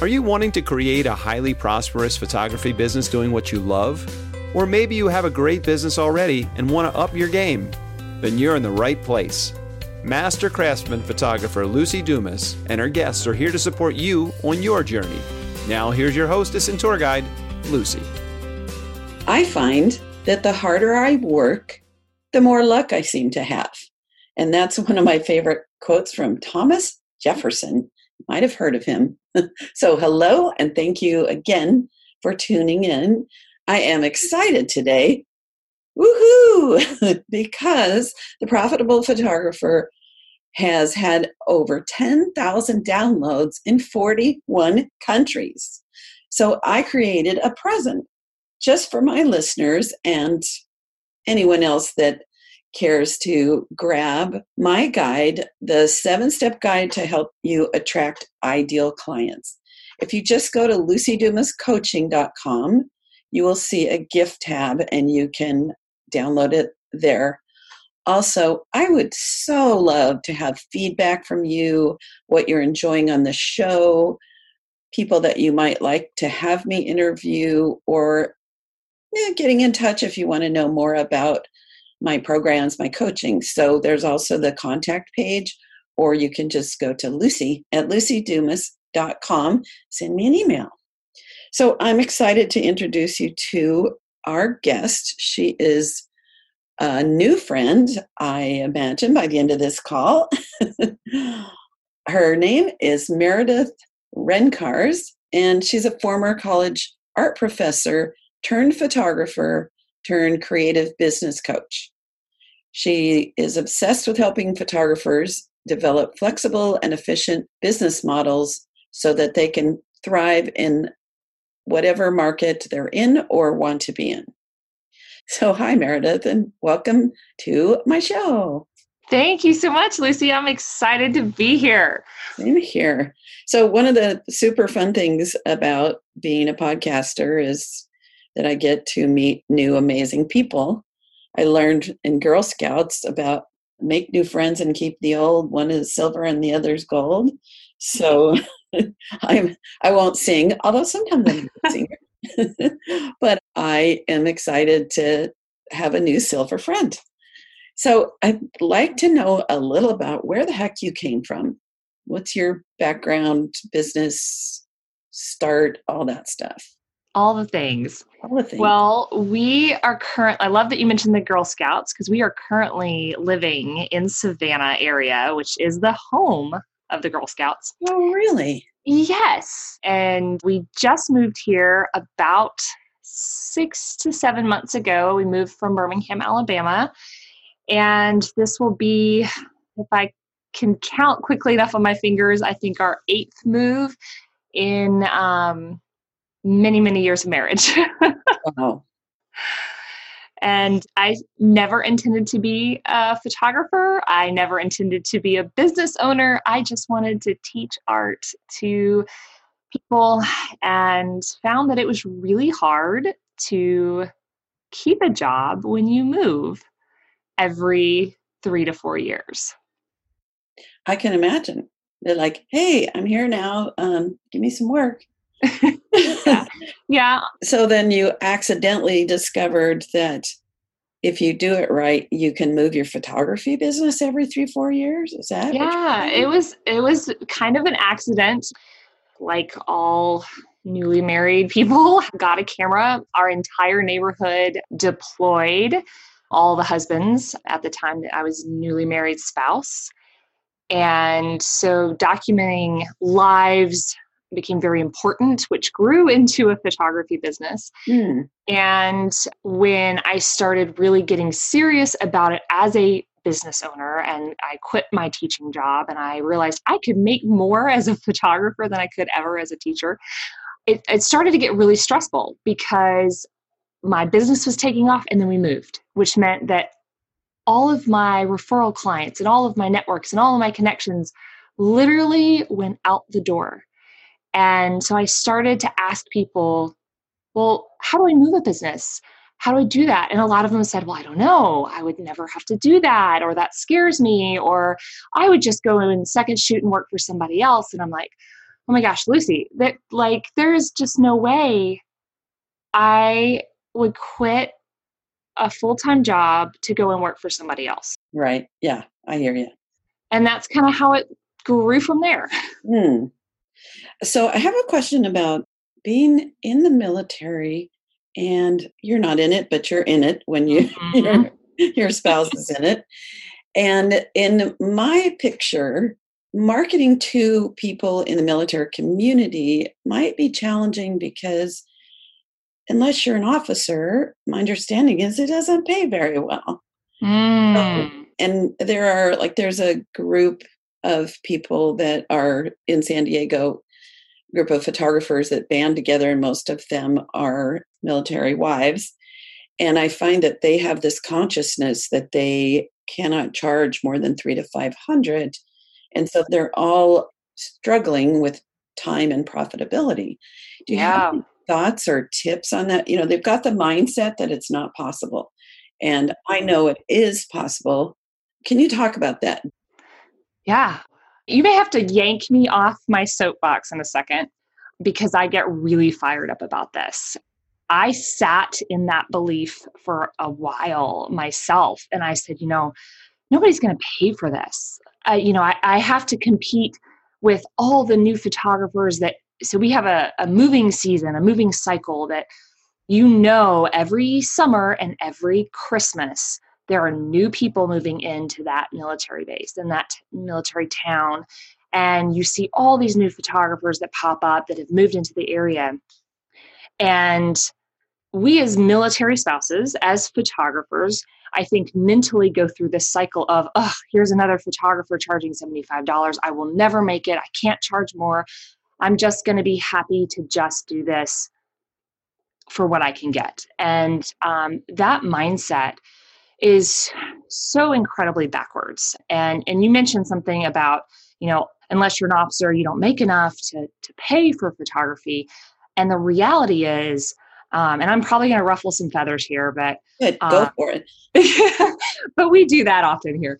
Are you wanting to create a highly prosperous photography business doing what you love? Or maybe you have a great business already and want to up your game? Then you're in the right place. Master craftsman photographer Luci Dumas and her guests are here to support you on your journey. Now, here's your hostess and tour guide, Luci. I find that the harder I work, the more luck I seem to have. And that's one of my favorite quotes from Thomas Jefferson. Might have heard of him. so, hello, and thank you again for tuning in. I am excited today, woohoo, because the Profitable Photographer has had over 10,000 downloads in 41 countries. So, I created a present just for my listeners and anyone else that cares to grab my guide, the seven step guide to help you attract ideal clients. If you just go to lucidumascoaching.com, you will see a gift tab and you can download it there. Also, I would so love to have feedback from you, what you're enjoying on the show, people that you might like to have me interview, or getting in touch if you want to know more about my programs, my coaching. So there's also the contact page, or you can just go to Luci at lucidumas.com, send me an email. So I'm excited to introduce you to our guest. She is a new friend, I imagine, by the end of this call. Her name is Meredith Ryncarz, and she's a former college art professor turned photographer turned creative business coach. She is obsessed with helping photographers develop flexible and efficient business models so that they can thrive in whatever market they're in or want to be in. So, hi, Meredith, and welcome to my show. Thank you so much, Luci. I'm excited to be here. Same here. So, one of the super fun things about being a podcaster is that I get to meet new amazing people. I learned in Girl Scouts about make new friends and keep the old. One is silver and the other's gold. So I'm I won't sing, although sometimes I'm a singer. but I am excited to have a new silver friend. So I'd like to know a little about where the heck you came from. What's your background, business, start, all that stuff? All the things. All the things. Well, we are current. I love that you mentioned the Girl Scouts because we are currently living in Savannah area, which is the home of the Girl Scouts. Oh, really? Yes. And we just moved here about six to seven months ago. We moved from Birmingham, Alabama. And this will be, if I can count quickly enough on my fingers, I think our eighth move in um, many, many years of marriage. wow. And I never intended to be a photographer. I never intended to be a business owner. I just wanted to teach art to people and found that it was really hard to keep a job when you move every three to four years. I can imagine. They're like, hey, I'm here now. Um, give me some work yeah. yeah. So then you accidentally discovered that if you do it right, you can move your photography business every three, four years. Is that? Yeah, it was. It was kind of an accident, like all newly married people got a camera. Our entire neighborhood deployed. All the husbands at the time that I was newly married spouse. And so documenting lives, became very important, which grew into a photography business. Mm. And when I started really getting serious about it as a business owner and I quit my teaching job and I realized I could make more as a photographer than I could ever as a teacher, it, it started to get really stressful because my business was taking off and then we moved, which meant that all of my referral clients and all of my networks and all of my connections literally went out the door and so I started to ask people, well, how do I move a business? How do I do that? And a lot of them said, well, I don't know. I would never have to do that, or that scares me, or I would just go and second shoot and work for somebody else. And I'm like, oh my gosh, Luci, that like there's just no way I would quit a full time job to go and work for somebody else. Right. Yeah, I hear you. And that's kind of how it grew from there. Hmm. So I have a question about being in the military and you're not in it, but you're in it when you mm-hmm. your, your spouse is in it. And in my picture, marketing to people in the military community might be challenging because unless you're an officer, my understanding is it doesn't pay very well. Mm. Um, and there are like there's a group of people that are in San Diego, group of photographers that band together, and most of them are military wives. And I find that they have this consciousness that they cannot charge more than three to five hundred. And so they're all struggling with time and profitability. Do you yeah. have thoughts or tips on that? You know, they've got the mindset that it's not possible. And I know it is possible. Can you talk about that? Yeah. You may have to yank me off my soapbox in a second because I get really fired up about this. I sat in that belief for a while myself and I said, you know, nobody's going to pay for this. Uh, you know, I, I have to compete with all the new photographers that so we have a, a moving season, a moving cycle that you know every summer and every Christmas there are new people moving into that military base and that military town. And you see all these new photographers that pop up that have moved into the area. And we as military spouses as photographers i think mentally go through this cycle of oh here's another photographer charging $75 i will never make it. I can't charge more. I'm just going to be happy to just do this for what I can get. And um, that mindset is so incredibly backwards. And and you mentioned something about you know unless you're an officer, you don't make enough to to pay for photography. And the reality is, um, and I'm probably going to ruffle some feathers here, but Good, go uh, for it. but we do that often here.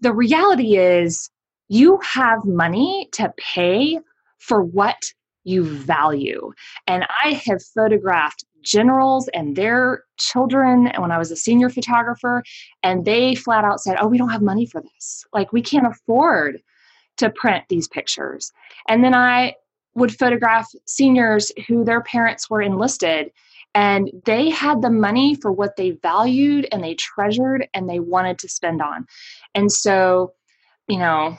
The reality is, you have money to pay for what you value. And I have photographed generals and their children and when I was a senior photographer, and they flat out said, Oh, we don't have money for this. Like, we can't afford to print these pictures. And then I would photograph seniors who their parents were enlisted and they had the money for what they valued and they treasured and they wanted to spend on. And so, you know,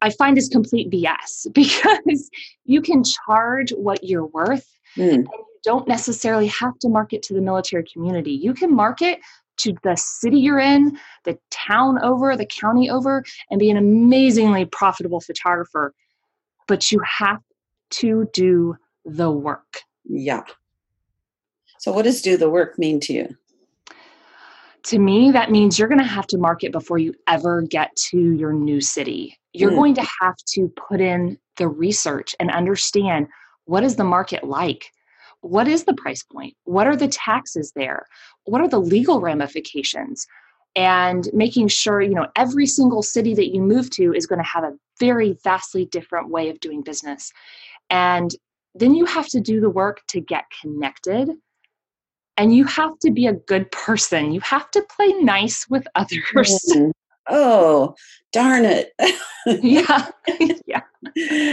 I find is complete BS because you can charge what you're worth mm. and don't necessarily have to market to the military community. You can market to the city you're in, the town over, the county over, and be an amazingly profitable photographer. But you have to do the work. Yeah. So, what does do the work mean to you? To me, that means you're going to have to market before you ever get to your new city you're mm. going to have to put in the research and understand what is the market like what is the price point? What are the taxes there? What are the legal ramifications? And making sure you know every single city that you move to is going to have a very vastly different way of doing business. And then you have to do the work to get connected. And you have to be a good person. You have to play nice with others. Mm. Oh darn it. Yeah. Yeah.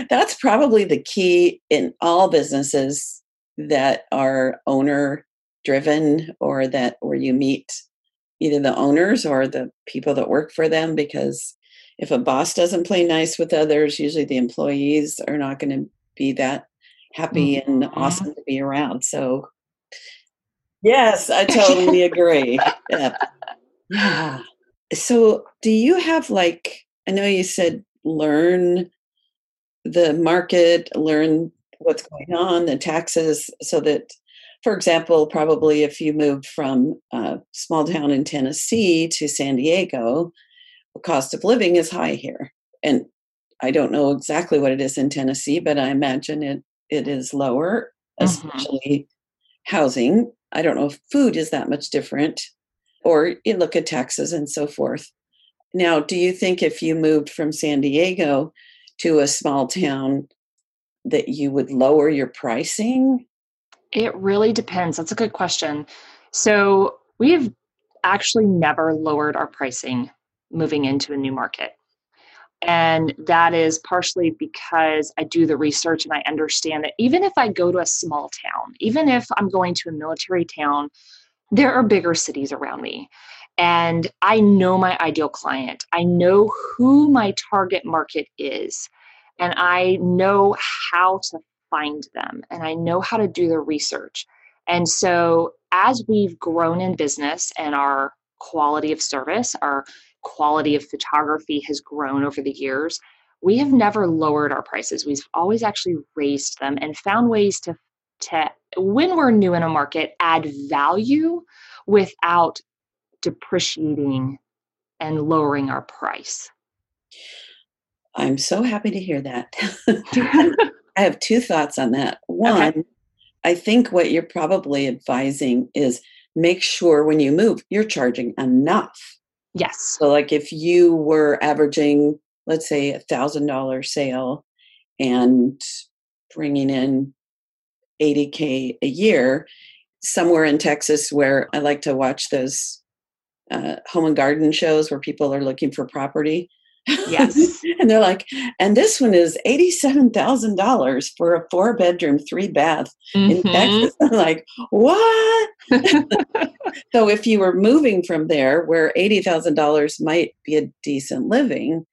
That's probably the key in all businesses that are owner driven or that where you meet either the owners or the people that work for them because if a boss doesn't play nice with others usually the employees are not going to be that happy mm-hmm. and awesome to be around so yes i totally agree yeah. yeah so do you have like i know you said learn the market learn what's going on the taxes so that for example probably if you moved from a small town in tennessee to san diego the cost of living is high here and i don't know exactly what it is in tennessee but i imagine it it is lower mm-hmm. especially housing i don't know if food is that much different or you look at taxes and so forth. Now, do you think if you moved from San Diego to a small town that you would lower your pricing? It really depends. That's a good question. So, we've actually never lowered our pricing moving into a new market. And that is partially because I do the research and I understand that even if I go to a small town, even if I'm going to a military town, there are bigger cities around me. And I know my ideal client. I know who my target market is. And I know how to find them. And I know how to do the research. And so as we've grown in business and our quality of service, our quality of photography has grown over the years, we have never lowered our prices. We've always actually raised them and found ways to, to when we're new in a market, add value without depreciating and lowering our price. I'm so happy to hear that. I have two thoughts on that. One, okay. I think what you're probably advising is make sure when you move, you're charging enough. Yes. So, like if you were averaging, let's say, a thousand dollar sale and bringing in 80k a year, somewhere in Texas where I like to watch those uh, home and garden shows where people are looking for property. Yes. and they're like, and this one is $87,000 for a four bedroom, three bath mm-hmm. in Texas. I'm like, what? so if you were moving from there where $80,000 might be a decent living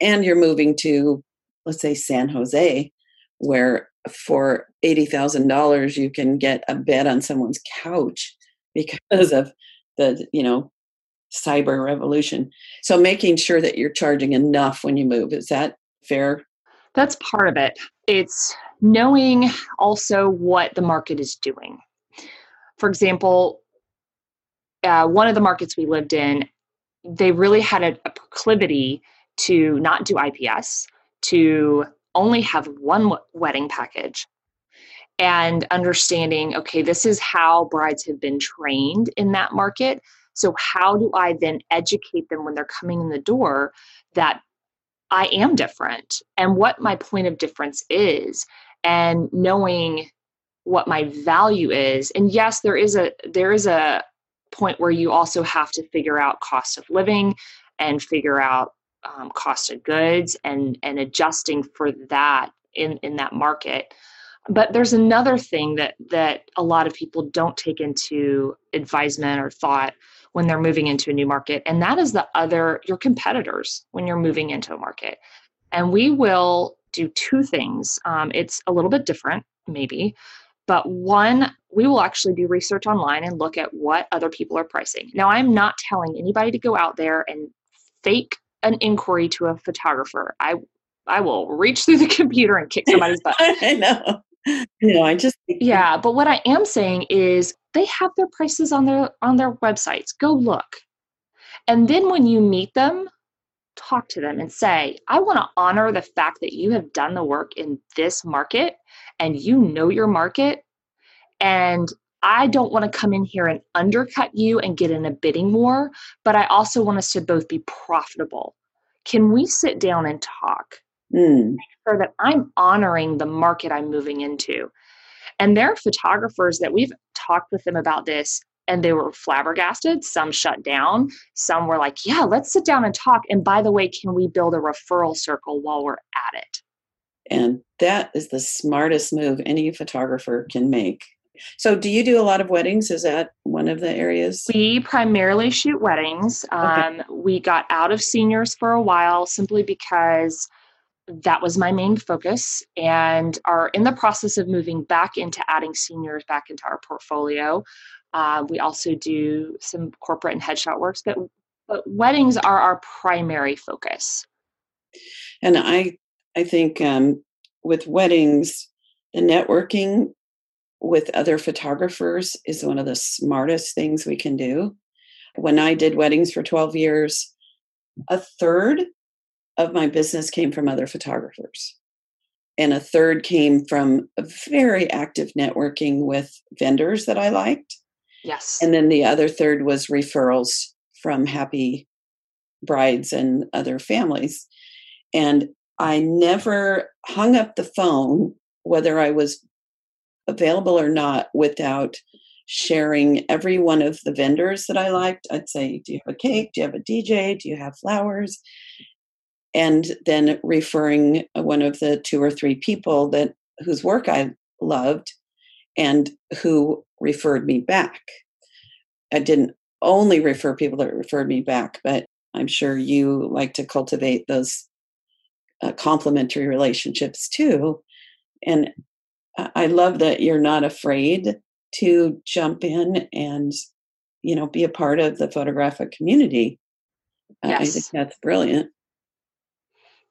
and you're moving to, let's say, San Jose, where for $80,000 you can get a bed on someone's couch because of the, you know, cyber revolution. So making sure that you're charging enough when you move, is that fair? That's part of it. It's knowing also what the market is doing. For example, uh, one of the markets we lived in, they really had a, a proclivity to not do IPS, to only have one wedding package and understanding okay this is how brides have been trained in that market so, how do I then educate them when they're coming in the door that I am different and what my point of difference is and knowing what my value is. And yes, there is a there is a point where you also have to figure out cost of living and figure out um, cost of goods and and adjusting for that in in that market but there's another thing that that a lot of people don't take into advisement or thought when they're moving into a new market. And that is the other your competitors when you're moving into a market. And we will do two things. Um, it's a little bit different maybe but one we will actually do research online and look at what other people are pricing. Now i'm not telling anybody to go out there and fake an inquiry to a photographer. I i will reach through the computer and kick somebody's butt. I know know i just yeah but what i am saying is they have their prices on their on their websites go look and then when you meet them talk to them and say i want to honor the fact that you have done the work in this market and you know your market and I don't want to come in here and undercut you and get in a bidding war, but I also want us to both be profitable. Can we sit down and talk? Mm. Make sure that I'm honoring the market I'm moving into. And there are photographers that we've talked with them about this and they were flabbergasted. Some shut down. Some were like, yeah, let's sit down and talk. And by the way, can we build a referral circle while we're at it? And that is the smartest move any photographer can make. So, do you do a lot of weddings? Is that one of the areas? We primarily shoot weddings. Okay. Um, we got out of seniors for a while simply because that was my main focus and are in the process of moving back into adding seniors back into our portfolio. Uh, we also do some corporate and headshot works, but, but weddings are our primary focus. And I, I think um, with weddings, the networking with other photographers is one of the smartest things we can do. When I did weddings for 12 years, a third of my business came from other photographers. And a third came from a very active networking with vendors that I liked. Yes. And then the other third was referrals from happy brides and other families. And I never hung up the phone whether I was available or not without sharing every one of the vendors that I liked. I'd say, Do you have a cake? Do you have a DJ? Do you have flowers? And then referring one of the two or three people that whose work I loved and who referred me back. I didn't only refer people that referred me back, but I'm sure you like to cultivate those uh, complementary relationships too. And I love that you're not afraid to jump in and, you know, be a part of the photographic community. Yes. I think that's brilliant.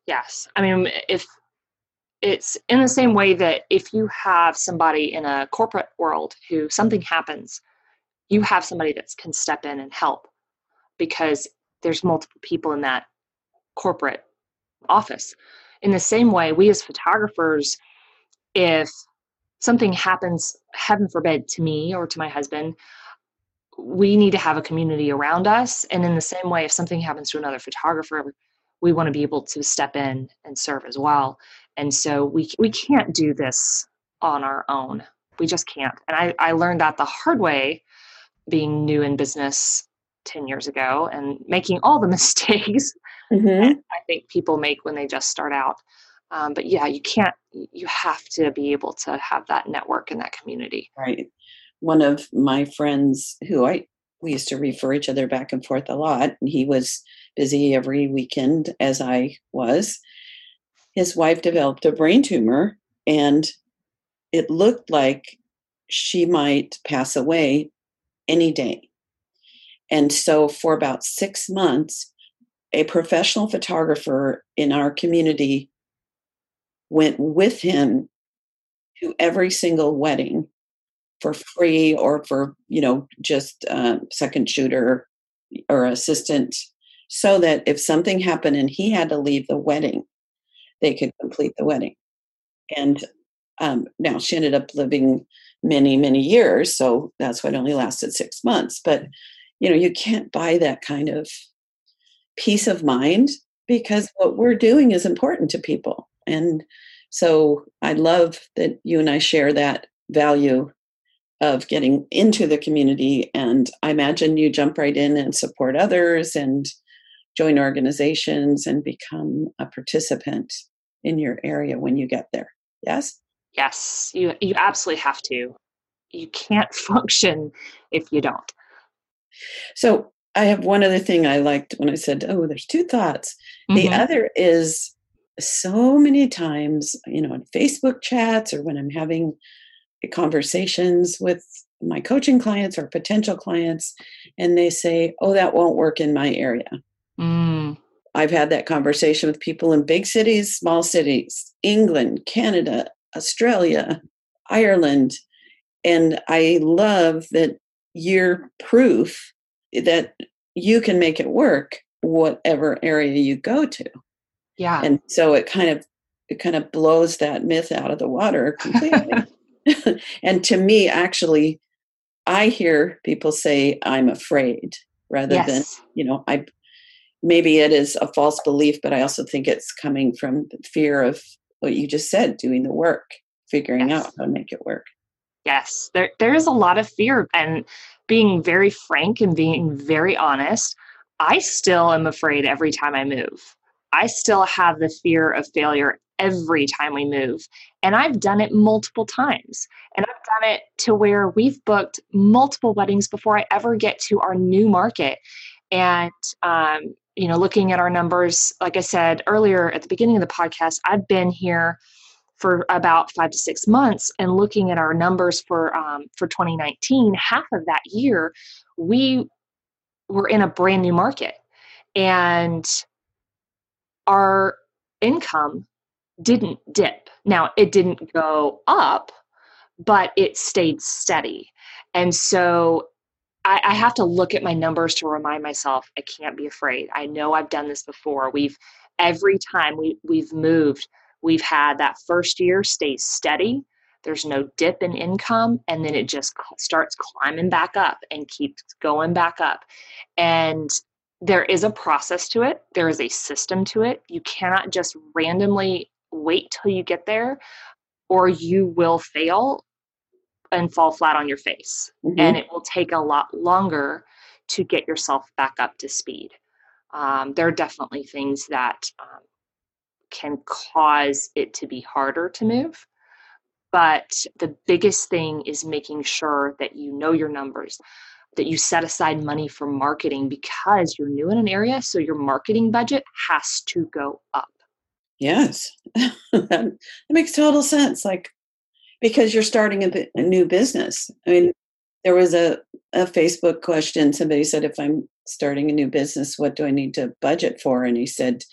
Yes. I mean, if it's in the same way that if you have somebody in a corporate world who something happens, you have somebody that can step in and help because there's multiple people in that corporate office. In the same way, we as photographers, if something happens, heaven forbid, to me or to my husband, we need to have a community around us. And in the same way, if something happens to another photographer, we want to be able to step in and serve as well. And so we we can't do this on our own. We just can't. And I, I learned that the hard way being new in business 10 years ago and making all the mistakes mm-hmm. I think people make when they just start out. Um, but yeah, you can't, you have to be able to have that network and that community. Right. One of my friends who I, we used to refer each other back and forth a lot, and he was busy every weekend as I was. His wife developed a brain tumor, and it looked like she might pass away any day. And so, for about six months, a professional photographer in our community went with him to every single wedding for free or for you know just uh, second shooter or assistant so that if something happened and he had to leave the wedding they could complete the wedding and um, now she ended up living many many years so that's why it only lasted six months but you know you can't buy that kind of peace of mind because what we're doing is important to people and so I love that you and I share that value of getting into the community. And I imagine you jump right in and support others and join organizations and become a participant in your area when you get there. Yes? Yes, you, you absolutely have to. You can't function if you don't. So I have one other thing I liked when I said, oh, there's two thoughts. Mm-hmm. The other is so many times, you know, in Facebook chats or when I'm having conversations with my coaching clients or potential clients, and they say, oh, that won't work in my area. Mm. I've had that conversation with people in big cities, small cities, England, Canada, Australia, Ireland. And I love that you're proof that you can make it work whatever area you go to. Yeah. And so it kind of it kind of blows that myth out of the water completely. and to me actually I hear people say I'm afraid rather yes. than, you know, I maybe it is a false belief, but I also think it's coming from fear of what you just said, doing the work, figuring yes. out how to make it work. Yes, there there is a lot of fear and being very frank and being very honest. I still am afraid every time I move. I still have the fear of failure every time we move. And I've done it multiple times. And I've done it to where we've booked multiple weddings before I ever get to our new market. And, um, you know, looking at our numbers, like I said earlier at the beginning of the podcast, I've been here for about five to six months and looking at our numbers for um, for 2019 half of that year we were in a brand new market and our income didn't dip. Now, it didn't go up, but it stayed steady. And so I, I, have to look at my numbers to remind myself I can't be afraid. I know I've done this before. We've every time we, we've moved, we've had that first year stay steady. There's no dip in income, and then it just starts climbing back up and keeps going back up. And there is a process to it, there is a system to it. You cannot just randomly wait till you get there. or you will fail and fall flat on your face. Mm-hmm. And it will take a lot longer to get yourself back up to speed. Um, there are definitely things that um, can cause it to be harder to move. But the biggest thing is making sure that you know your numbers, that you set aside money for marketing because you're new in an area. So your marketing budget has to go up. Yes, that makes total sense. Like, because you're starting a, a new business. I mean, there was a, a Facebook question. Somebody said, if I'm starting a new business, what do I need to budget for? And he said,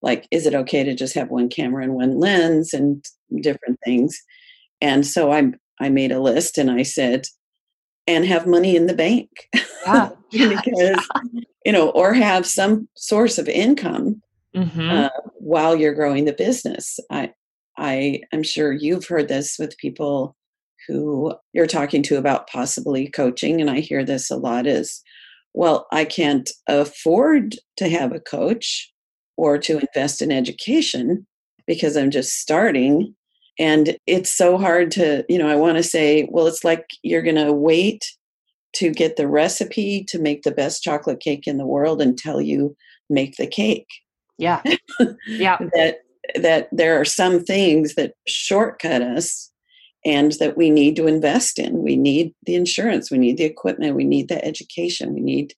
like, is it okay to just have one camera and one lens and different things? And so I I made a list and I said, and have money in the bank. Yeah. because, yeah. you know, or have some source of income mm-hmm. uh, while you're growing the business. I, I am sure you've heard this with people who you're talking to about possibly coaching, and I hear this a lot is, well, I can't afford to have a coach or to invest in education because I'm just starting. And it's so hard to, you know, I want to say, well, it's like you're going to wait to get the recipe to make the best chocolate cake in the world until you make the cake. Yeah. Yeah. that that there are some things that shortcut us and that we need to invest in. We need the insurance, we need the equipment, we need the education, we need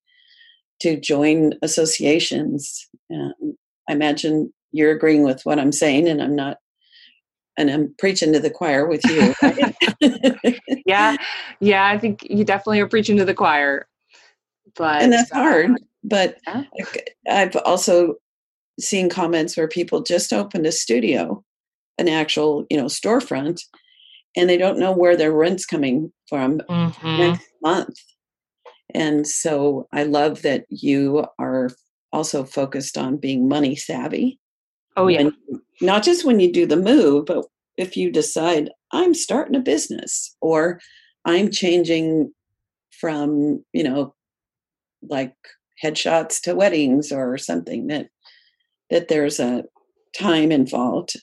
to join associations. Um, I imagine you're agreeing with what I'm saying, and I'm not and I'm preaching to the choir with you. yeah, yeah, I think you definitely are preaching to the choir. But and that's uh, hard. But yeah. I've also seen comments where people just opened a studio, an actual you know storefront, and they don't know where their rent's coming from mm-hmm. next month. And so I love that you are also focused on being money savvy. Oh yeah. When, not just when you do the move, but if you decide I'm starting a business or I'm changing from, you know, like headshots to weddings or something that that there's a time involved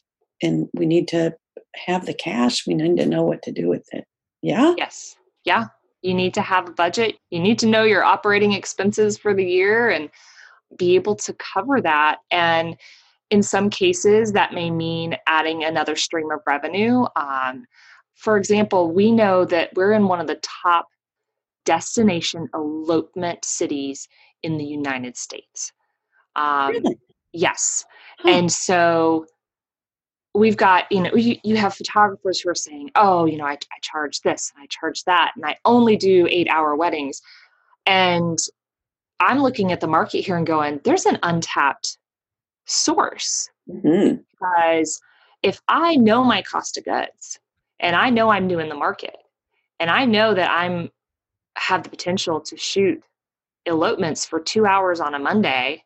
and we need to have the cash. We need to know what to do with it. Yeah? Yes. Yeah. You need to have a budget. You need to know your operating expenses for the year and be able to cover that. And in some cases, that may mean adding another stream of revenue. Um, for example, we know that we're in one of the top destination elopement cities in the United States. Um, really? Yes. Huh. And so we've got, you know, you, you have photographers who are saying, oh, you know, I, I charge this and I charge that, and I only do eight hour weddings. And I'm looking at the market here and going, there's an untapped source. Mm-hmm. Because if I know my cost of goods and I know I'm new in the market and I know that I'm have the potential to shoot elopements for two hours on a Monday,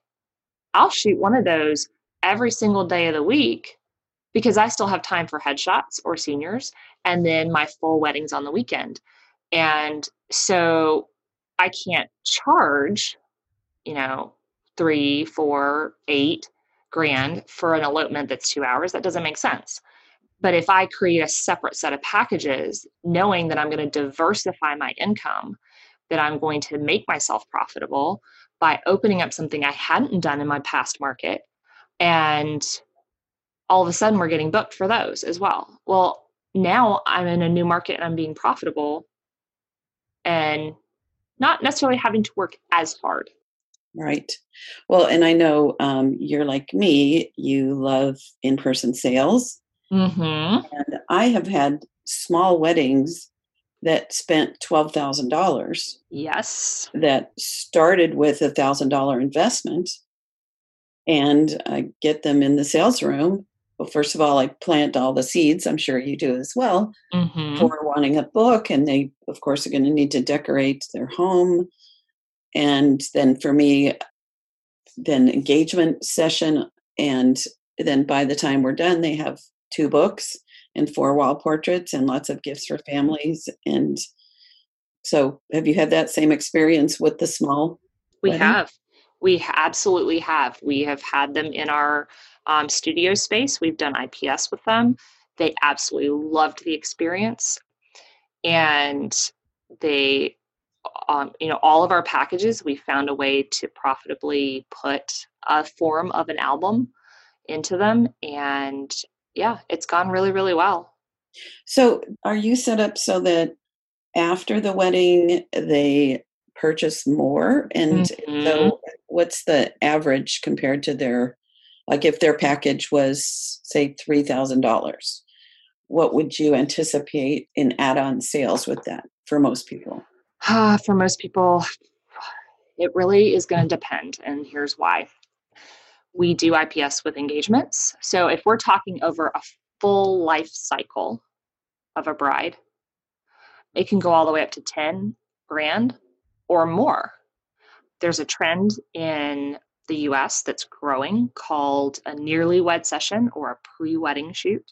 I'll shoot one of those every single day of the week because I still have time for headshots or seniors and then my full weddings on the weekend. And so I can't charge, you know, three, four, eight grand for an elopement that's two hours. That doesn't make sense. But if I create a separate set of packages, knowing that I'm going to diversify my income, that I'm going to make myself profitable by opening up something I hadn't done in my past market, and all of a sudden we're getting booked for those as well. Well, now I'm in a new market and I'm being profitable and not necessarily having to work as hard Right. Well, and I know um, you're like me, you love in person sales. Mm-hmm. And I have had small weddings that spent $12,000. Yes. That started with a $1,000 investment. And I get them in the sales room. Well, first of all, I plant all the seeds. I'm sure you do as well mm-hmm. for wanting a book. And they, of course, are going to need to decorate their home and then for me then engagement session and then by the time we're done they have two books and four wall portraits and lots of gifts for families and so have you had that same experience with the small we wedding? have. We absolutely have. We have had them in our um, studio space. We've done ips with them. They absolutely loved the experience and they um, you know all of our packages we found a way to profitably put a form of an album into them and yeah it's gone really really well. So are you set up so that after the wedding they purchase more? And mm-hmm. so what's the average compared to their like if their package was say $3000 what would you anticipate in add-on sales with that for most people? Uh, for most people it really is going to depend and here's why we do ips with engagements so if we're talking over a full life cycle of a bride it can go all the way up to 10 grand or more there's a trend in the US that's growing called a nearly wed session or a pre wedding shoot.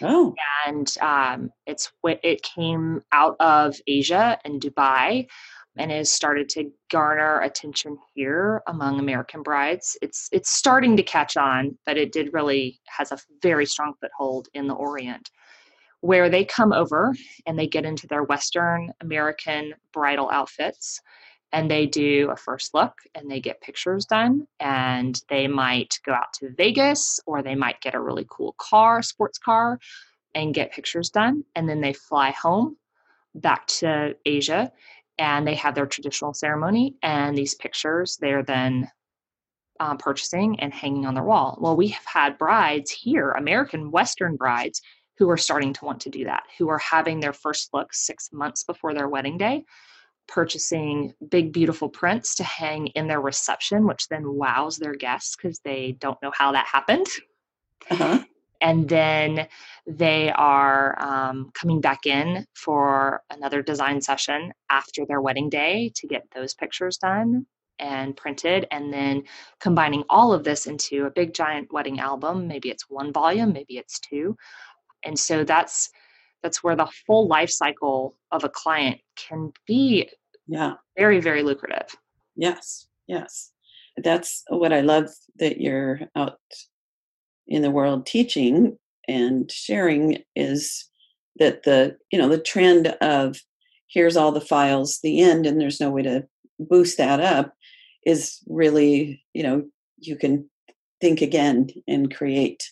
Oh. And um, it's it came out of Asia and Dubai and mm-hmm. has started to garner attention here among American brides. It's it's starting to catch on, but it did really has a very strong foothold in the Orient where they come over and they get into their Western American bridal outfits and they do a first look and they get pictures done and they might go out to Vegas or they might get a really cool car, sports car and get pictures done and then they fly home back to Asia and they have their traditional ceremony and these pictures they're then um, purchasing and hanging on their wall. Well, we have had brides here, American Western brides, who are starting to want to do that, who are having their first look six months before their wedding day purchasing big, beautiful prints to hang in their reception, which then wows their guests because they don't know how that happened. Uh-huh. And then they are um, coming back in for another design session after their wedding day to get those pictures done and printed, and then combining all of this into a big giant wedding album. Maybe it's one volume, maybe it's two. And so that's that's where the full life cycle of a client can be yeah very very lucrative yes yes that's what i love that you're out in the world teaching and sharing is that the you know the trend of here's all the files the end and there's no way to boost that up is really you know you can think again and create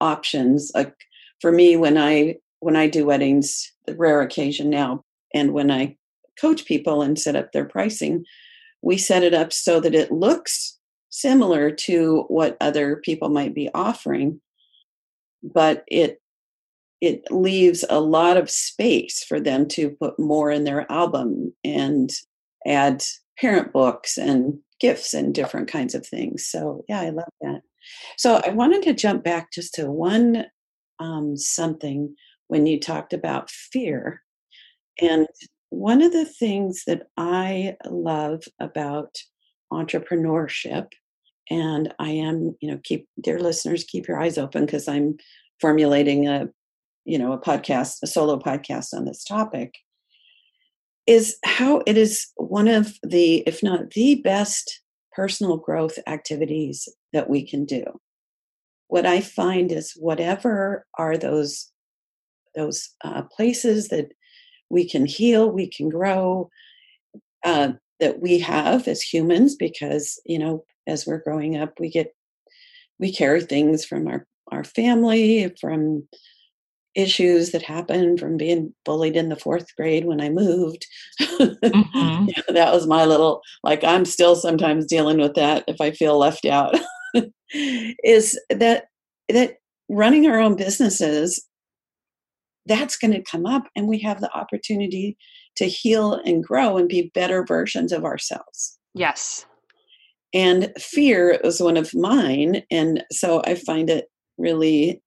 options. Like for me when i when i do weddings the rare occasion now and when i coach people and set up their pricing, we set it up so that it looks similar to what other people might be offering, but it it leaves a lot of space for them to put more in their album and add parent books and gifts and different kinds of things. So yeah, I love that. So I wanted to jump back just to one um, something when you talked about fear. And one of the things that I love about entrepreneurship, and I am, you know, keep dear listeners, keep your eyes open because I'm formulating a, you know, a podcast, a solo podcast on this topic, is how it is one of the, if not the best personal growth activities that we can do. What I find is whatever are those those uh, places that we can heal, we can grow, uh, that we have as humans, because, you know, as we're growing up, we get, we carry things from our, our family, from issues that happened from being bullied in the fourth grade when I moved. Mm-hmm. yeah, that was my little, like, I'm still sometimes dealing with that if I feel left out. is that, that running our own businesses that's going to come up and we have the opportunity to heal and grow and be better versions of ourselves. Yes. And fear was one of mine and so i find it really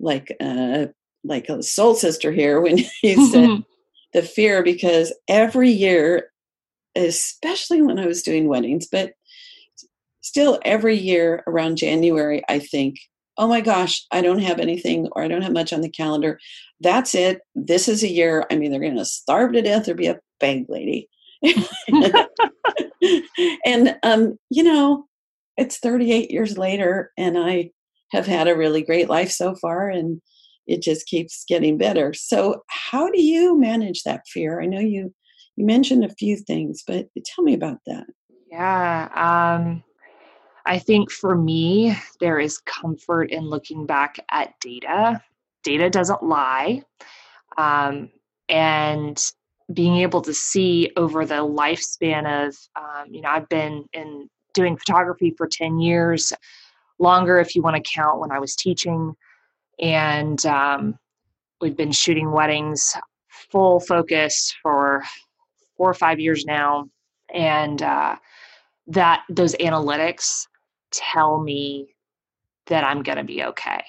like uh like a soul sister here when you said the fear because every year especially when i was doing weddings but still every year around january i think oh my gosh, I don't have anything or I don't have much on the calendar. That's it. This is a year I'm either going to starve to death or be a bank lady. and, um, you know, it's 38 years later and I have had a really great life so far. And it just keeps getting better. So, how do you manage that fear? I know you you mentioned a few things, but tell me about that. Yeah, um, I think for me, there is comfort in looking back at data. Data doesn't lie, um, and being able to see over the lifespan of, um, you know, I've been in doing photography for 10 years, longer if you want to count when I was teaching. And um, we've been shooting weddings full focus for four or five years now. And uh, that those analytics tell me that I'm going to be okay.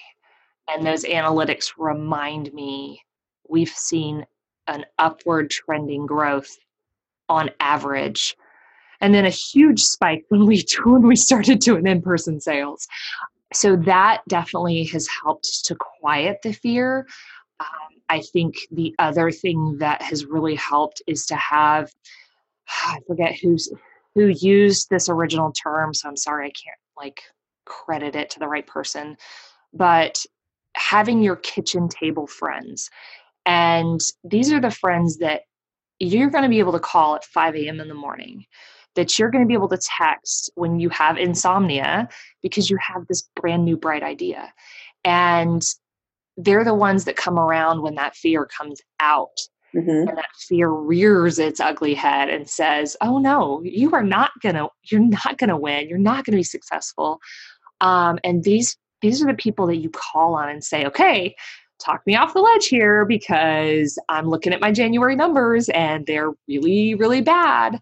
And those analytics remind me we've seen an upward trending growth on average and then a huge spike when we when we started doing in-person sales so that definitely has helped to quiet the fear um, i think the other thing that has really helped is to have i forget who's who used this original term so i'm sorry i can't like credit it to the right person but having your kitchen table friends and these are the friends that you're going to be able to call at 5 a.m. in the morning, that you're going to be able to text when you have insomnia because you have this brand new bright idea. And they're the ones that come around when that fear comes out. Mm-hmm. And that fear rears its ugly head and says, "Oh no, you are not gonna, you're not gonna win. You're not gonna be successful." Um, and these these are the people that you call on and say, "Okay, talk me off the ledge here because I'm looking at my January numbers and they're really, really bad.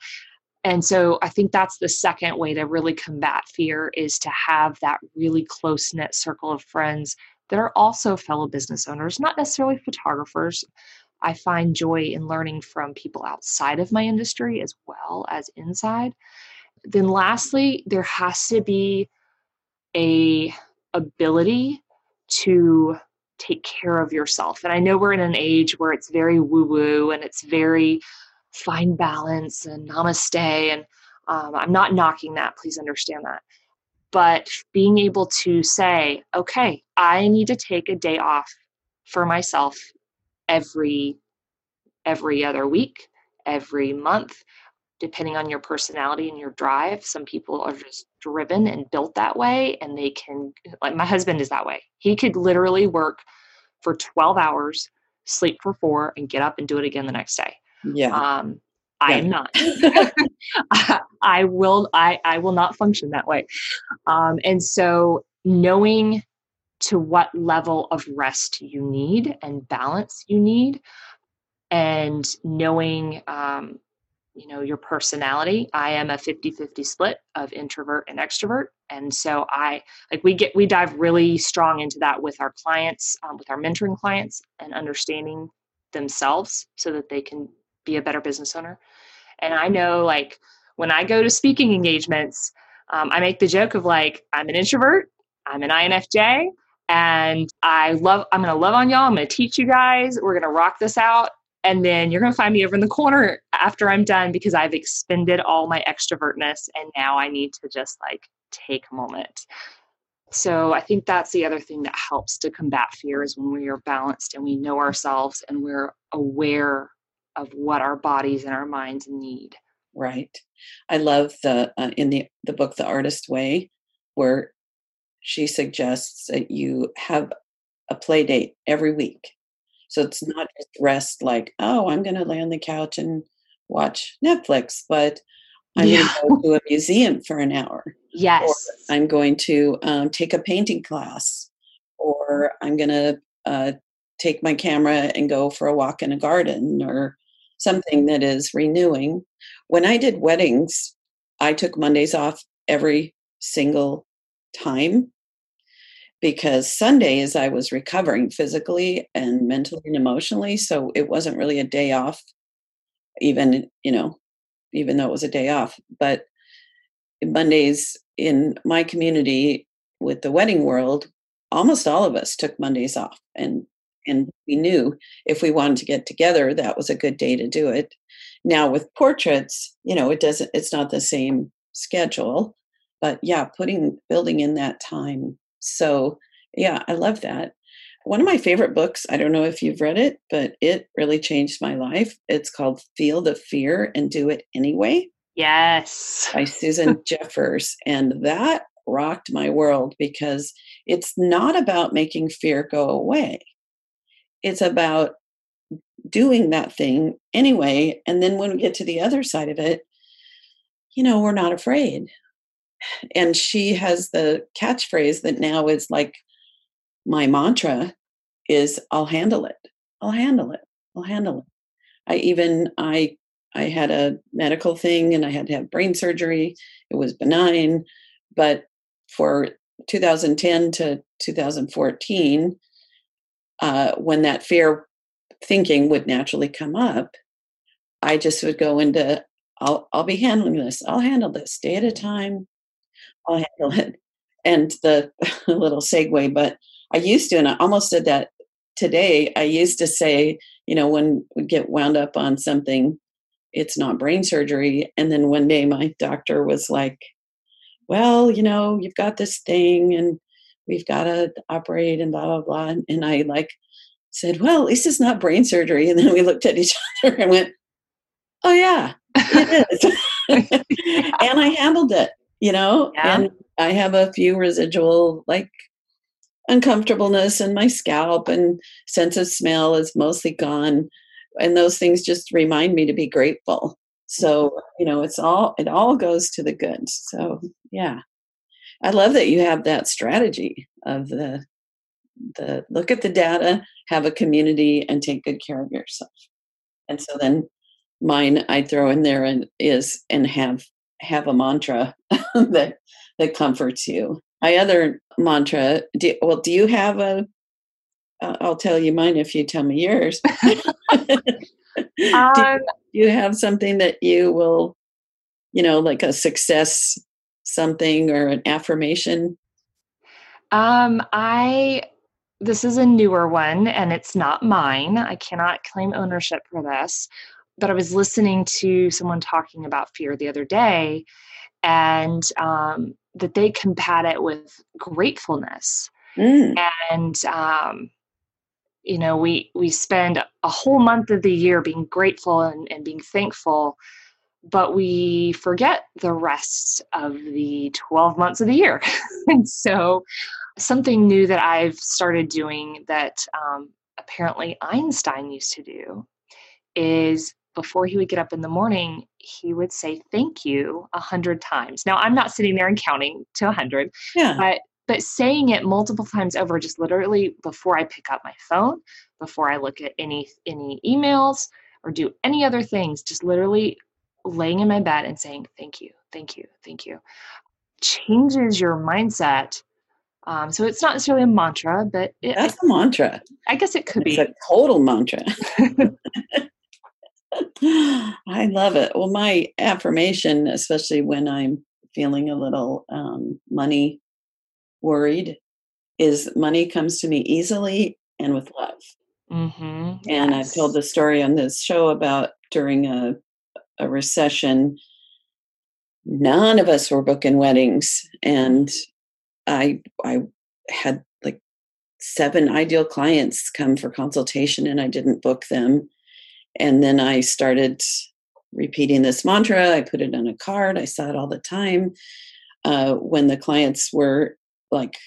And so I think that's the second way to really combat fear is to have that really close knit circle of friends that are also fellow business owners, not necessarily photographers. I find joy in learning from people outside of my industry as well as inside. Then lastly, there has to be a ability to take care of yourself. And I know we're in an age where it's very woo woo and it's very find balance and namaste. And um, I'm not knocking that, please understand that. But being able to say, okay, I need to take a day off for myself every every other week, every month, depending on your personality and your drive. Some people are just driven and built that way, and they can, like my husband is that way. He could literally work for 12 hours, sleep for four, and get up and do it again the next day. Yeah. Um, I am not. I, will. I I will not function that way. Um, and so knowing to what level of rest you need and balance you need, and knowing um, you know your personality i am a 50-50 split of introvert and extrovert. And so i like we get we dive really strong into that with our clients um, with our mentoring clients and understanding themselves so that they can be a better business owner. And i know like when i go to speaking engagements um, i make the joke of like i'm an introvert i'm an infj and i love i'm going to love on y'all i'm going to teach you guys we're going to rock this out and then you're going to find me over in the corner after I'm done because I've expended all my extrovertness and now I need to just like take a moment. So I think that's the other thing that helps to combat fear is when we are balanced and we know ourselves and we're aware of what our bodies and our minds need. Right. I love the uh, in the the book The Artist Way where she suggests that you have a play date every week so it's not just rest like, oh, I'm going to lay on the couch and watch Netflix, but I'm yeah. going to go to a museum for an hour. Yes. Or I'm going to um, take a painting class, or I'm going to uh, take my camera and go for a walk in a garden, or something that is renewing. When I did weddings, I took Mondays off every single time because Sundays I was recovering physically and mentally and emotionally. So it wasn't really a day off, even, you know, even though it was a day off. But Mondays in my community with the wedding world, almost all of us took Mondays off. And and we knew if we wanted to get together, that was a good day to do it. Now with portraits, you know, it doesn't it's not the same schedule. But yeah, putting building in that time so, yeah, I love that. one of my favorite books, I don't know if you've read it, but it really changed my life. It's called Feel the Fear and Do It Anyway. Yes. By Susan Jeffers. And that rocked my world because it's not about making fear go away. It's about doing that thing anyway. And then when we get to the other side of it, you know, we're not afraid. And she has the catchphrase that now is like my mantra is I'll handle it. I'll handle it. I'll handle it. I even I I had a medical thing and I had to have brain surgery. It was benign, but for 2010 to 2014, uh, when that fear thinking would naturally come up, I just would go into I'll I'll be handling this. I'll handle this day at a time. I'll handle it. And the little segue, but I used to, and I almost said that today. I used to say, you know, when we get wound up on something, it's not brain surgery. And then one day my doctor was like, well, you know, you've got this thing and we've got to operate and blah, blah, blah. And I like said, well, at least it's not brain surgery. And then we looked at each other and went, oh, yeah, it is. and I handled it, you know, yeah. and I have a few residual like uncomfortableness in my scalp and sense of smell is mostly gone and those things just remind me to be grateful. So mm-hmm. you know it's all it all goes to the good. So yeah. I love that you have that strategy of the the look at the data have a community and take good care of yourself. And so then mine i throw in there and is and have have a mantra that that comforts you. My other mantra do, well do you have a uh, i'll tell you mine if you tell me yours. Um, do you have something that you will you know like a success something or an affirmation? Um i this is a newer one and it's not mine. I cannot claim ownership for this but i was listening to someone talking about fear the other day and um, that they combat it with gratefulness mm. and um, you know we we spend a whole month of the year being grateful and, and being thankful but we forget the rest of the 12 months of the year and so something new that i've started doing that um, apparently einstein used to do is before he would get up in the morning, he would say thank you a hundred times. Now I'm not sitting there and counting to a hundred, yeah. but but saying it multiple times over, just literally before I pick up my phone, before I look at any any emails or do any other things, just literally laying in my bed and saying thank you, thank you, thank you, changes your mindset. Um, so it's not necessarily a mantra, but it, that's a mantra. I guess it could it's be a total mantra. I love it. Well, my affirmation, especially when I'm feeling a little um, money worried, is money comes to me easily and with love. Mm-hmm. And yes. I've told the story on this show about during a, a recession, none of us were booking weddings. And I, I had like seven ideal clients come for consultation and I didn't book them and then I started repeating this mantra. I put it on a card. I saw it all the time. Uh, when the clients were like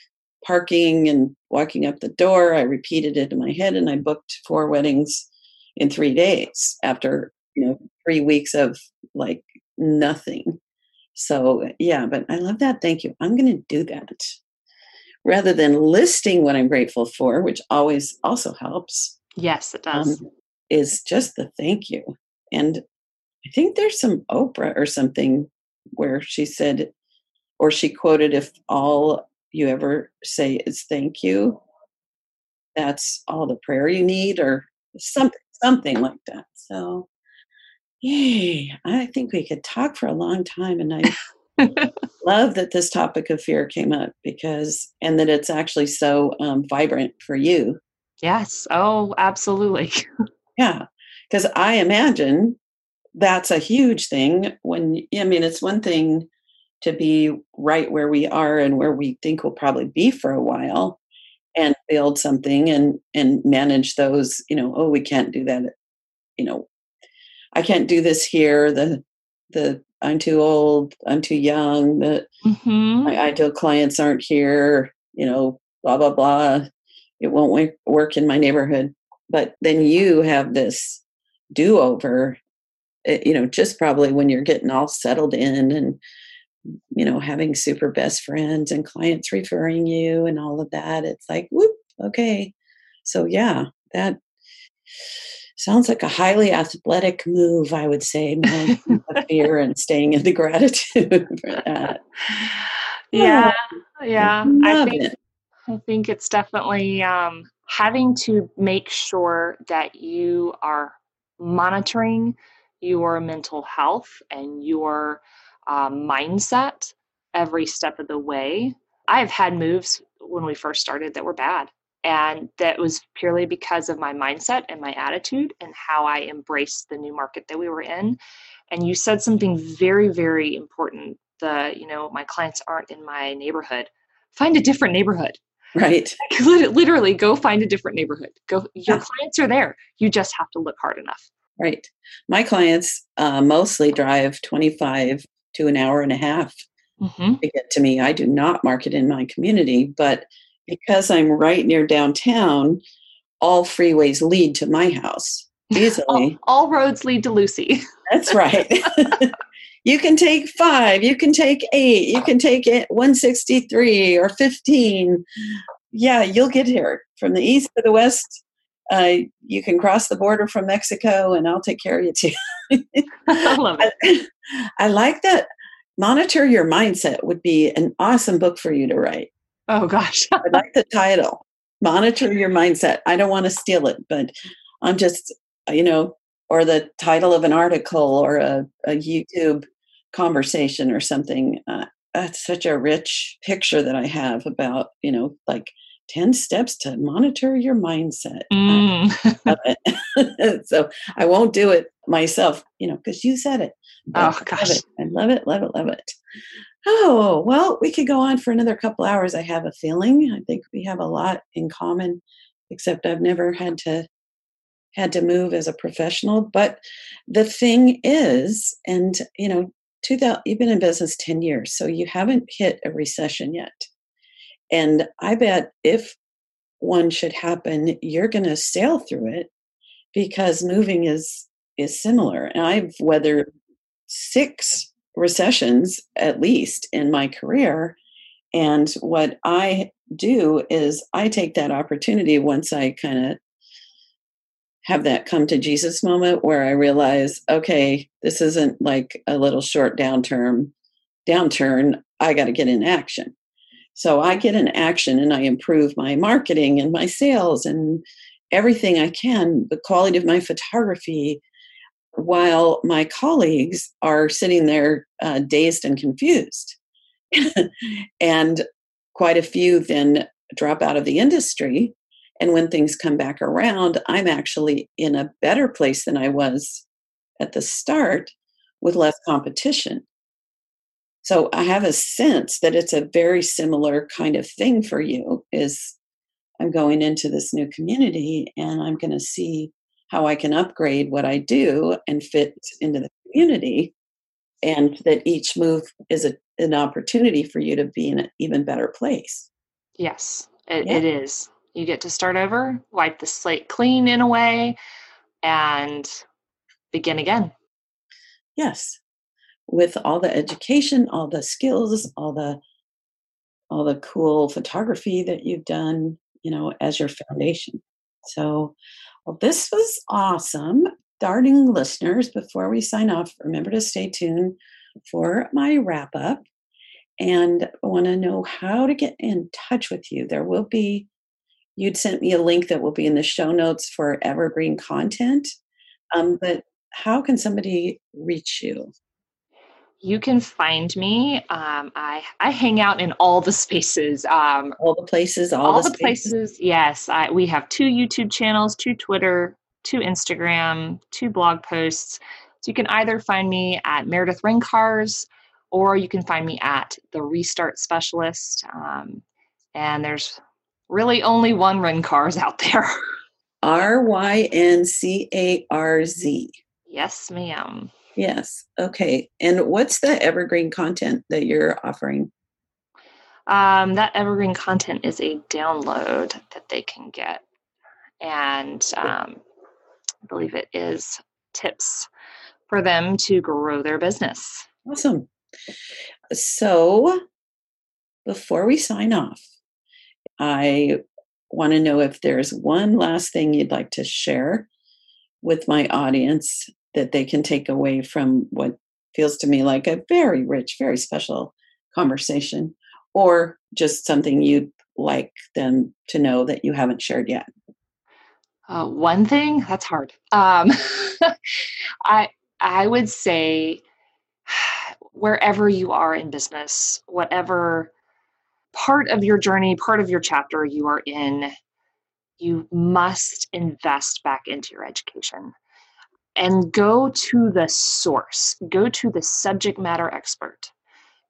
parking and walking up the door, I repeated it in my head and I booked four weddings in three days after, you know, three weeks of like nothing. So, yeah, but I love that. Thank you. I'm going to do that rather than listing what I'm grateful for, which always also helps. Yes, it does. Um, is just the thank you. And I think there's some Oprah or something where she said, or she quoted, if all you ever say is thank you, that's all the prayer you need, or something, something like that. So, yay, I think we could talk for a long time. And I love that this topic of fear came up because, and that it's actually so um, vibrant for you. Yes. Oh, absolutely. Yeah. Because I imagine that's a huge thing when, I mean, it's one thing to be right where we are and where we think we'll probably be for a while. and build something and and manage those you know oh we can't do that you know i can't do this here the the i'm too old i'm too young the Mm-hmm. my ideal clients aren't here you know blah blah blah it won't wo- work in my neighborhood but then you have this do over you know just probably when you're getting all settled in and you know having super best friends and clients referring you and all of that it's like whoop okay so yeah that sounds like a highly athletic move i would say more fear and staying in the gratitude for that yeah, yeah. I Love think it. I think it's definitely um, having to make sure that you are monitoring your mental health and your um, mindset every step of the way. I've had moves when we first started that were bad. And that was purely because of my mindset and my attitude and how I embraced the new market that we were in. And you said something very, very important. The, you know, my clients aren't in my neighborhood. Find a different neighborhood. Right Literally, go find a different neighborhood. Go. Your Yeah. clients are there. You just have to look hard enough. right my clients uh, mostly drive 25 to an hour and a half Mm-hmm. to get to me. I do not market in my community, but because I'm right near downtown, all freeways lead to my house All, easily. all roads lead to Luci. That's right. you can take five, you can take eight, you can take it 163 or 15. Yeah, you'll get here from the east to the west. Uh, you can cross the border from Mexico, and I'll take care of you too. I love it. I, I like that. Monitor your mindset would be an awesome book for you to write. Oh gosh. I like the title. Monitor your mindset. I don't want to steal it, but I'm just, you know, or the title of an article or a, a YouTube conversation or something. Uh, that's such a rich picture that I have about, you know, like 10 steps to monitor your mindset. Mm. so I won't do it myself, you know, because you said it. But Oh, I love gosh. it. I love it, love it, love it. Oh, well, we could go on for another couple hours. I have a feeling. I think we have a lot in common, except I've never had to had to move as a professional. But the thing is, and you know, 2000, you've been in business 10 years, so you haven't hit a recession yet. And I bet if one should happen, you're going to sail through it because moving is is similar. And I've weathered six recessions at least in my career. And what I do is I take that opportunity once I kind of have that come to Jesus moment where I realize, okay, this isn't like a little short downturn downturn. I got to get in action. So I get in action and I improve my marketing and my sales and everything I can, the quality of my photography, while my colleagues are sitting there uh, dazed and confused. and quite a few then drop out of the industry. And when things come back around, I'm actually in a better place than I was at the start with less competition. So I have a sense that it's a very similar kind of thing for you is I'm going into this new community and I'm going to see how I can upgrade what I do and fit into the community and that each move is a, an opportunity for you to be in an even better place. Yes, it, Yeah. it is. You get to start over, wipe the slate clean in a way, and begin again. Yes. With all the education, all the skills, all the all the cool photography that you've done, you know, as your foundation. So, well, this was awesome. Darting listeners, before we sign off, remember to stay tuned for my wrap up. And I want to know how to get in touch with you. There will be, you'd sent me a link that will be in the show notes for evergreen content. Um, but how can somebody reach you? You can find me. Um, I I hang out in all the spaces. Um, All the places, all, all, the, the places. Yes, I, we have two YouTube channels, two Twitter, two Instagram, two blog posts. So you can either find me at Meredith Ryncarz, or you can find me at the Restart Specialist. Um, and there's really only one Ryncarz out there. R Y N C A R Z. Yes, ma'am. Yes. Okay. And what's the evergreen content that you're offering? Um, that evergreen content is a download that they can get. And um, I believe it is tips for them to grow their business. Awesome. So before we sign off, I want to know if there's one last thing you'd like to share with my audience that they can take away from what feels to me like a very rich, very special conversation, or just something you'd like them to know that you haven't shared yet. Uh, one thing that's hard. Um, I I would say wherever you are in business, whatever part of your journey, part of your chapter you are in, you must invest back into your education and go to the source, go to the subject matter expert.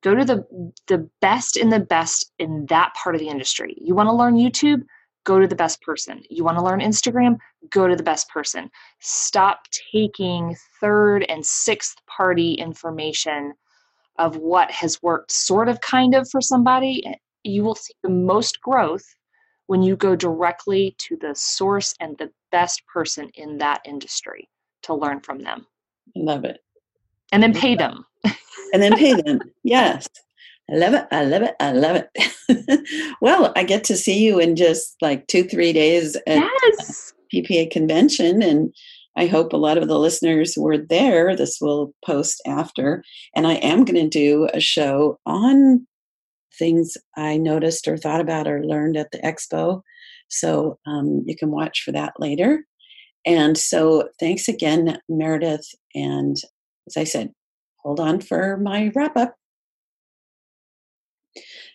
Go to the the best in the best in that part of the industry. You want to learn YouTube? Go to the best person. You want to learn Instagram? Go to the best person. Stop taking third and sixth party information of what has worked sort of kind of for somebody you will see the most growth when you go directly to the source and the best person in that industry to learn from them. I love it. And then pay them. and then pay them. Yes. I love it. I love it. I love it. well, I get to see you in just like two, three days at yes. PPA convention. And I hope a lot of the listeners were there. This will post after. And I am going to do a show on things I noticed or thought about or learned at the expo. So um, you can watch for that later. And so thanks again, Meredith. And as I said, hold on for my wrap up.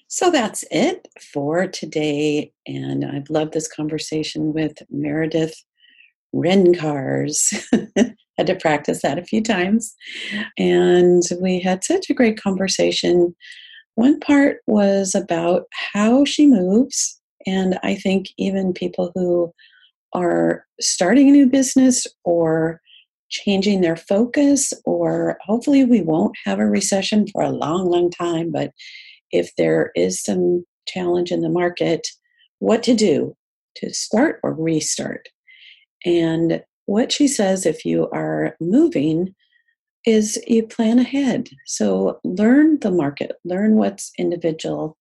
So that's it for today. And I've loved this conversation with Meredith Ryncarz. had to practice that a few times. And we had such a great conversation one part was about how she moves. And I think even people who are starting a new business or changing their focus, or hopefully we won't have a recession for a long, long time, but if there is some challenge in the market, what to do to start or restart. And what she says if you are moving, is you plan ahead. So learn the market, learn what's individual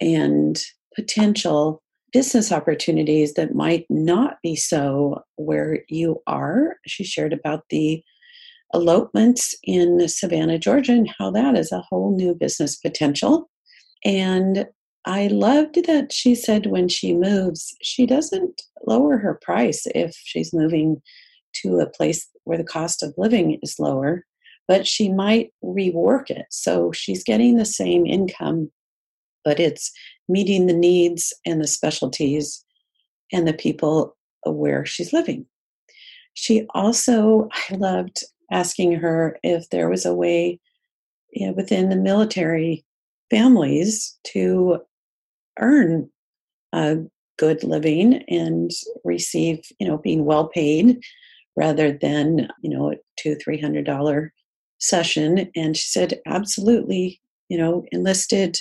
and potential business opportunities that might not be so where you are. She shared about the elopements in Savannah, Georgia, and how that is a whole new business potential. And I loved that she said when she moves, she doesn't lower her price if she's moving to a place where the cost of living is lower, but she might rework it. So she's getting the same income, but it's meeting the needs and the specialties and the people where she's living. She also, I loved asking her if there was a way you know, within the military families to earn a good living and receive, you know, being well paid rather than you know a two three hundred dollar session. And she said absolutely you know enlisted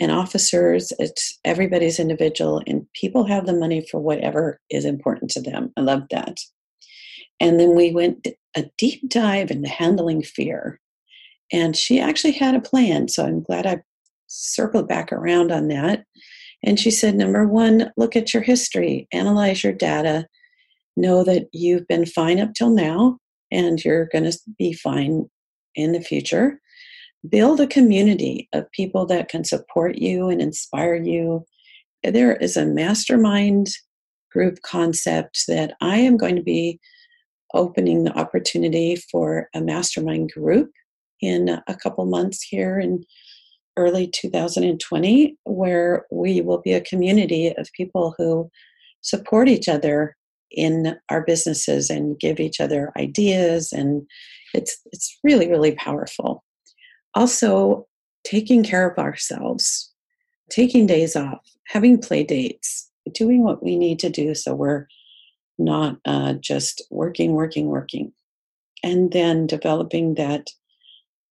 and officers it's everybody's individual and people have the money for whatever is important to them. I love that. And then we went a deep dive into handling fear. And she actually had a plan so i'm glad i circled back around on that. And she said number one look at your history analyze your data know that you've been fine up till now and you're going to be fine in the future. Build a community of people that can support you and inspire you. There is a mastermind group concept that I am going to be opening the opportunity for a mastermind group in a couple months here in early 2020, where we will be a community of people who support each other in our businesses and give each other ideas and it's it's really really powerful also taking care of ourselves taking days off, having play dates, doing what we need to do so we're not uh, just working, working, working. And then developing that,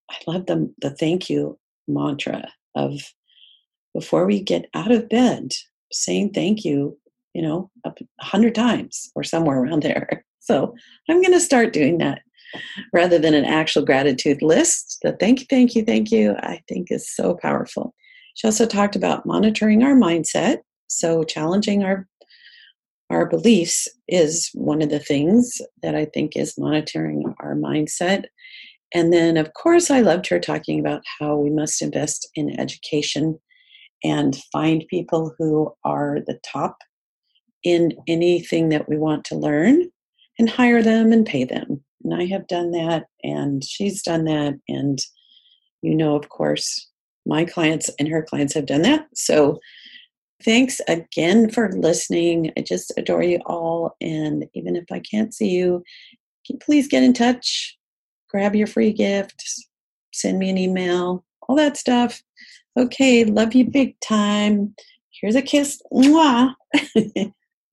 I love the, the thank you mantra of before we get out of bed, saying thank you, you know, a hundred times or somewhere around there. So I'm going to start doing that rather than an actual gratitude list. The thank you, thank you, thank you, I think is so powerful. She also talked about monitoring our mindset. So challenging our our beliefs is one of the things that I think is monitoring our mindset. And then, of course, I loved her talking about how we must invest in education and find people who are the top in anything that we want to learn and hire them and pay them. And I have done that, and she's done that. And you know, of course, my clients and her clients have done that. So thanks again for listening. I just adore you all. And even if I can't see you, please get in touch, grab your free gift, send me an email, all that stuff. Okay, love you big time. Here's a kiss. Mwah.